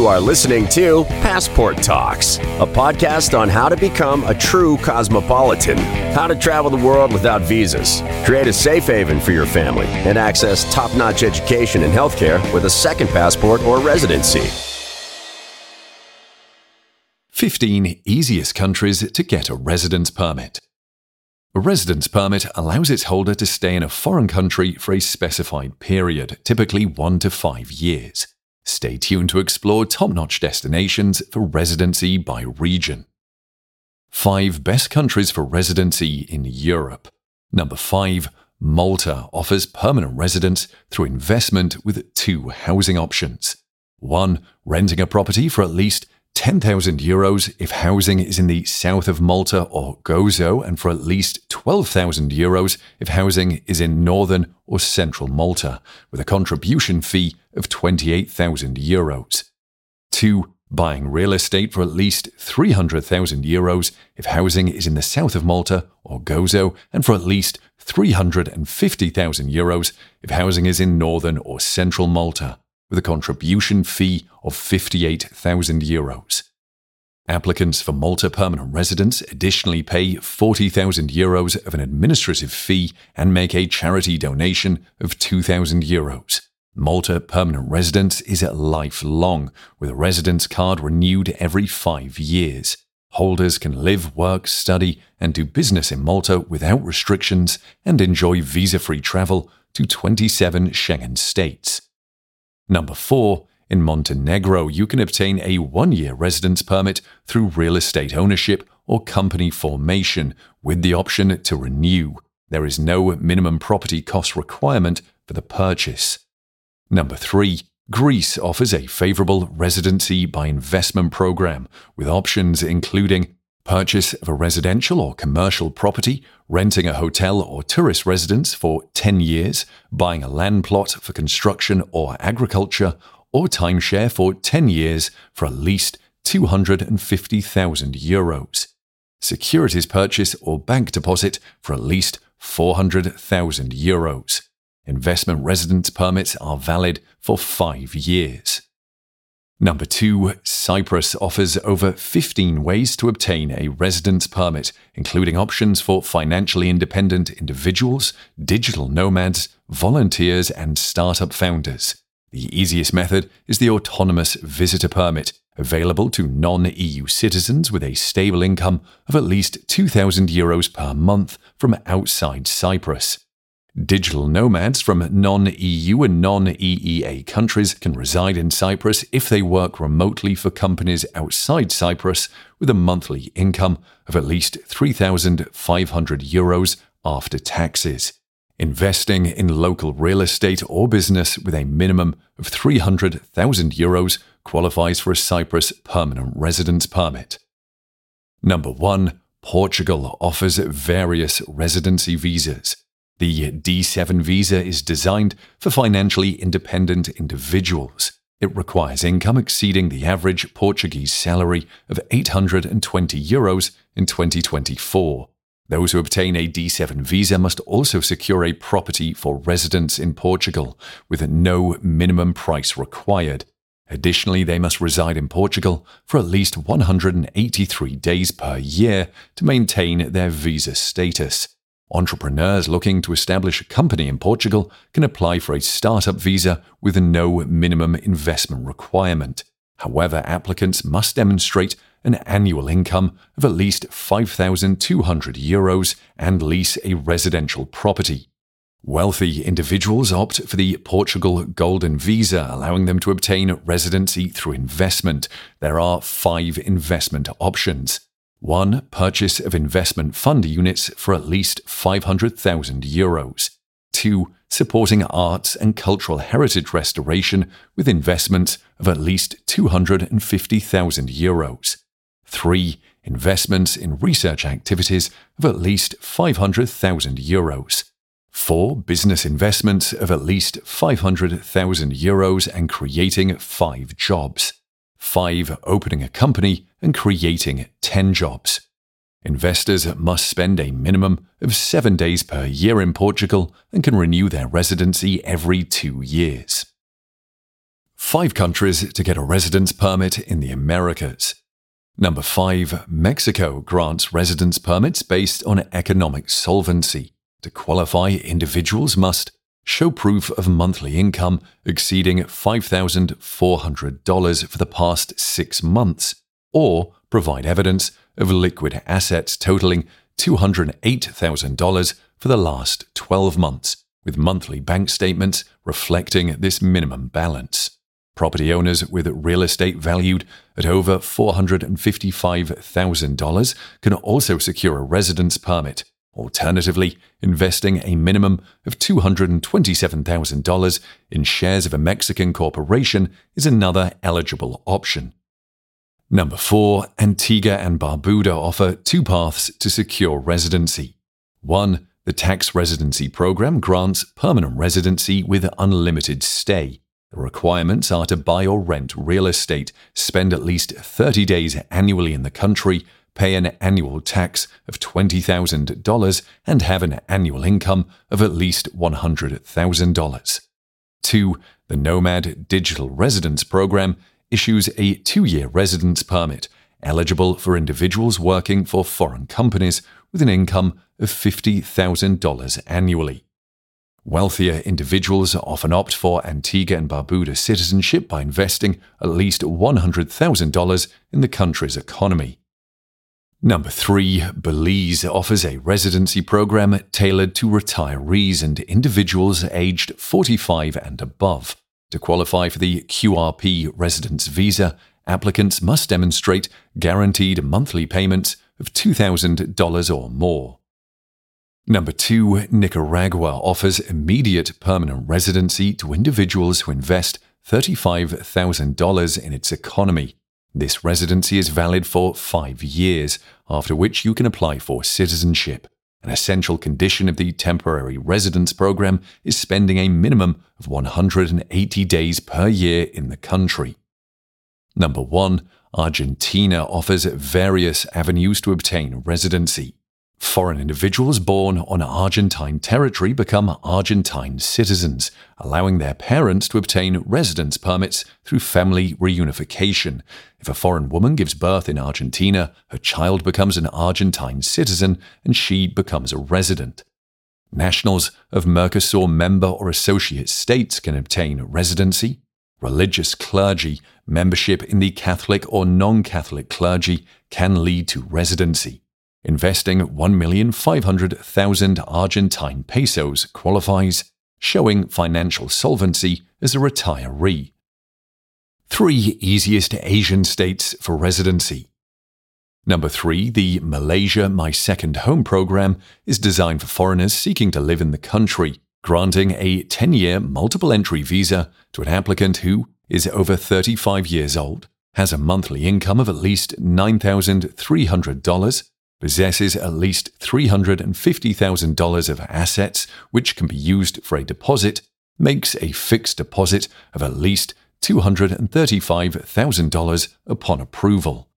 You are listening to Passport Talks, a podcast on how to become a true cosmopolitan, how to travel the world without visas, create a safe haven for your family, and access top notch education and healthcare with a second passport or residency. 15 easiest countries to get a residence permit. A residence permit allows its holder to stay in a foreign country for a specified period, typically one to five years. Stay tuned to explore top notch destinations for residency by region. 5 Best Countries for Residency in Europe. Number 5. Malta offers permanent residence through investment with two housing options. 1. Renting a property for at least 10,000 euros if housing is in the south of Malta or Gozo, and for at least 12,000 euros if housing is in northern or central Malta, with a contribution fee of 28,000 euros. 2. Buying real estate for at least 300,000 euros if housing is in the south of Malta or Gozo, and for at least 350,000 euros if housing is in northern or central Malta with a contribution fee of 58,000 euros. Applicants for Malta permanent residence additionally pay 40,000 euros of an administrative fee and make a charity donation of 2,000 euros. Malta permanent residence is lifelong, with a residence card renewed every five years. Holders can live, work, study, and do business in Malta without restrictions and enjoy visa free travel to 27 Schengen states. Number 4. In Montenegro, you can obtain a one year residence permit through real estate ownership or company formation with the option to renew. There is no minimum property cost requirement for the purchase. Number 3. Greece offers a favorable residency by investment program with options including purchase of a residential or commercial property, renting a hotel or tourist residence for 10 years, buying a land plot for construction or agriculture, or timeshare for 10 years for at least 250,000 euros. Securities purchase or bank deposit for at least 400,000 euros. Investment residence permits are valid for five years. Number two, Cyprus offers over 15 ways to obtain a residence permit, including options for financially independent individuals, digital nomads, volunteers, and startup founders. The easiest method is the autonomous visitor permit, available to non EU citizens with a stable income of at least 2,000 euros per month from outside Cyprus. Digital nomads from non EU and non EEA countries can reside in Cyprus if they work remotely for companies outside Cyprus with a monthly income of at least 3,500 euros after taxes. Investing in local real estate or business with a minimum of 300,000 euros qualifies for a Cyprus permanent residence permit. Number 1. Portugal offers various residency visas. The D7 visa is designed for financially independent individuals. It requires income exceeding the average Portuguese salary of 820 euros in 2024. Those who obtain a D7 visa must also secure a property for residence in Portugal with no minimum price required. Additionally, they must reside in Portugal for at least 183 days per year to maintain their visa status. Entrepreneurs looking to establish a company in Portugal can apply for a startup visa with no minimum investment requirement. However, applicants must demonstrate an annual income of at least 5,200 euros and lease a residential property. Wealthy individuals opt for the Portugal Golden Visa, allowing them to obtain residency through investment. There are five investment options. 1. Purchase of investment fund units for at least 500,000 euros. 2. Supporting arts and cultural heritage restoration with investments of at least 250,000 euros. 3. Investments in research activities of at least 500,000 euros. 4. Business investments of at least 500,000 euros and creating 5 jobs. 5. Opening a company and creating 10 jobs. Investors must spend a minimum of seven days per year in Portugal and can renew their residency every two years. Five countries to get a residence permit in the Americas. Number 5. Mexico grants residence permits based on economic solvency. To qualify, individuals must show proof of monthly income exceeding $5,400 for the past six months, or provide evidence of liquid assets totaling $208,000 for the last 12 months, with monthly bank statements reflecting this minimum balance. Property owners with real estate valued at over $455,000 can also secure a residence permit. Alternatively, investing a minimum of $227,000 in shares of a Mexican corporation is another eligible option. Number 4. Antigua and Barbuda offer two paths to secure residency. 1. The tax residency program grants permanent residency with unlimited stay. The requirements are to buy or rent real estate, spend at least 30 days annually in the country, pay an annual tax of $20,000, and have an annual income of at least $100,000. 2. The Nomad Digital Residence Program issues a two year residence permit eligible for individuals working for foreign companies with an income of $50,000 annually. Wealthier individuals often opt for Antigua and Barbuda citizenship by investing at least $100,000 in the country's economy. Number 3. Belize offers a residency program tailored to retirees and individuals aged 45 and above. To qualify for the QRP residence visa, applicants must demonstrate guaranteed monthly payments of $2,000 or more. Number two, Nicaragua offers immediate permanent residency to individuals who invest $35,000 in its economy. This residency is valid for five years, after which you can apply for citizenship. An essential condition of the temporary residence program is spending a minimum of 180 days per year in the country. Number 1. Argentina offers various avenues to obtain residency. Foreign individuals born on Argentine territory become Argentine citizens, allowing their parents to obtain residence permits through family reunification. If a foreign woman gives birth in Argentina, her child becomes an Argentine citizen and she becomes a resident. Nationals of Mercosur member or associate states can obtain residency. Religious clergy, membership in the Catholic or non Catholic clergy can lead to residency. Investing 1,500,000 Argentine pesos qualifies, showing financial solvency as a retiree. Three easiest Asian states for residency. Number three, the Malaysia My Second Home program is designed for foreigners seeking to live in the country, granting a 10 year multiple entry visa to an applicant who is over 35 years old, has a monthly income of at least $9,300, possesses at least $350,000 of assets which can be used for a deposit, makes a fixed deposit of at least $235,000 upon approval.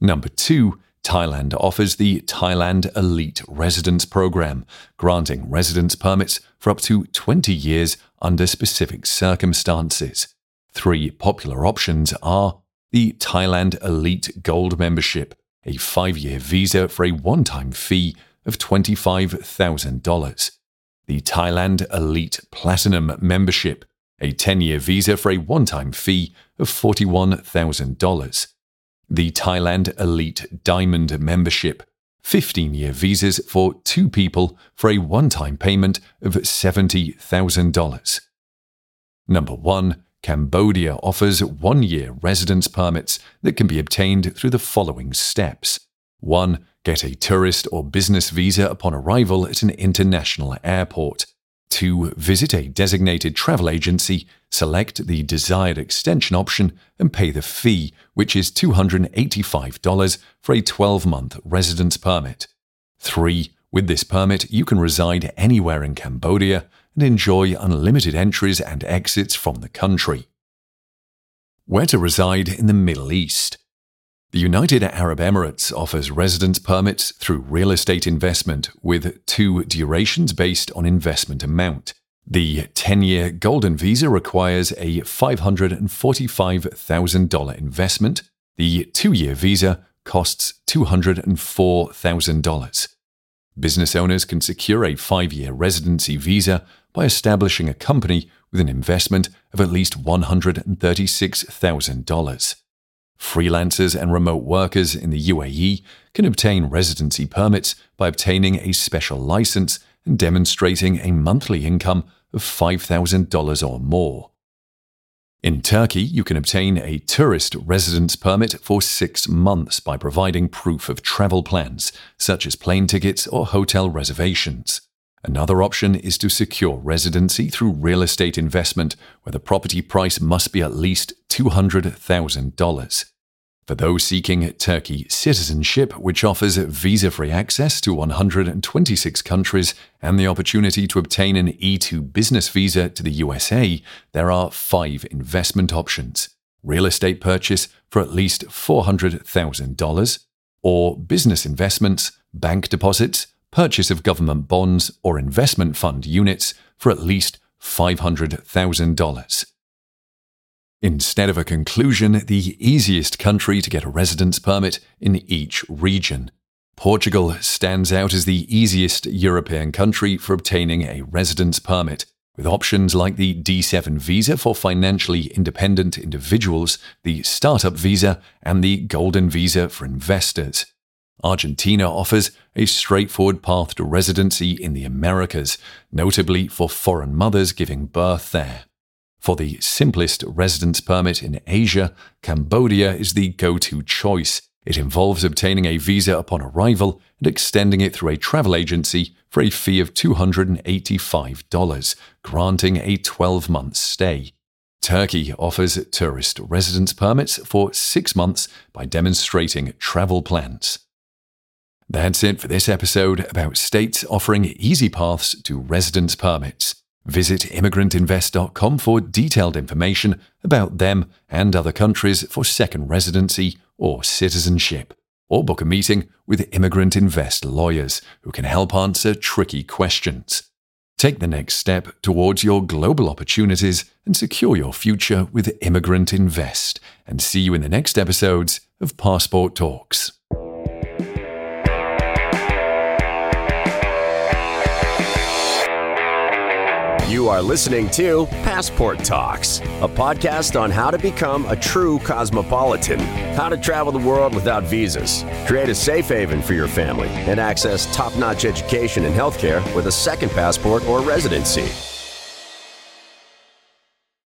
Number 2. Thailand offers the Thailand Elite Residence Program, granting residence permits for up to 20 years under specific circumstances. Three popular options are the Thailand Elite Gold Membership, a five year visa for a one time fee of $25,000. The Thailand Elite Platinum membership, a 10 year visa for a one time fee of $41,000. The Thailand Elite Diamond membership, 15 year visas for two people for a one time payment of $70,000. Number 1 Cambodia offers one year residence permits that can be obtained through the following steps 1. Get a tourist or business visa upon arrival at an international airport. 2. Visit a designated travel agency, select the desired extension option, and pay the fee, which is $285 for a 12 month residence permit. 3. With this permit, you can reside anywhere in Cambodia and enjoy unlimited entries and exits from the country. Where to reside in the Middle East. The United Arab Emirates offers residence permits through real estate investment with two durations based on investment amount. The 10 year Golden Visa requires a $545,000 investment. The two year visa costs $204,000. Business owners can secure a five year residency visa by establishing a company with an investment of at least $136,000. Freelancers and remote workers in the UAE can obtain residency permits by obtaining a special license and demonstrating a monthly income of $5,000 or more. In Turkey, you can obtain a tourist residence permit for six months by providing proof of travel plans, such as plane tickets or hotel reservations. Another option is to secure residency through real estate investment, where the property price must be at least $200,000. For those seeking Turkey citizenship, which offers visa free access to 126 countries and the opportunity to obtain an E2 business visa to the USA, there are five investment options real estate purchase for at least $400,000, or business investments, bank deposits, purchase of government bonds or investment fund units for at least $500,000. Instead of a conclusion, the easiest country to get a residence permit in each region. Portugal stands out as the easiest European country for obtaining a residence permit, with options like the D7 visa for financially independent individuals, the startup visa, and the golden visa for investors. Argentina offers a straightforward path to residency in the Americas, notably for foreign mothers giving birth there. For the simplest residence permit in Asia, Cambodia is the go to choice. It involves obtaining a visa upon arrival and extending it through a travel agency for a fee of $285, granting a 12 month stay. Turkey offers tourist residence permits for six months by demonstrating travel plans. That's it for this episode about states offering easy paths to residence permits. Visit immigrantinvest.com for detailed information about them and other countries for second residency or citizenship. Or book a meeting with Immigrant Invest lawyers who can help answer tricky questions. Take the next step towards your global opportunities and secure your future with Immigrant Invest. And see you in the next episodes of Passport Talks. You are listening to Passport Talks, a podcast on how to become a true cosmopolitan, how to travel the world without visas, create a safe haven for your family, and access top notch education and healthcare with a second passport or residency.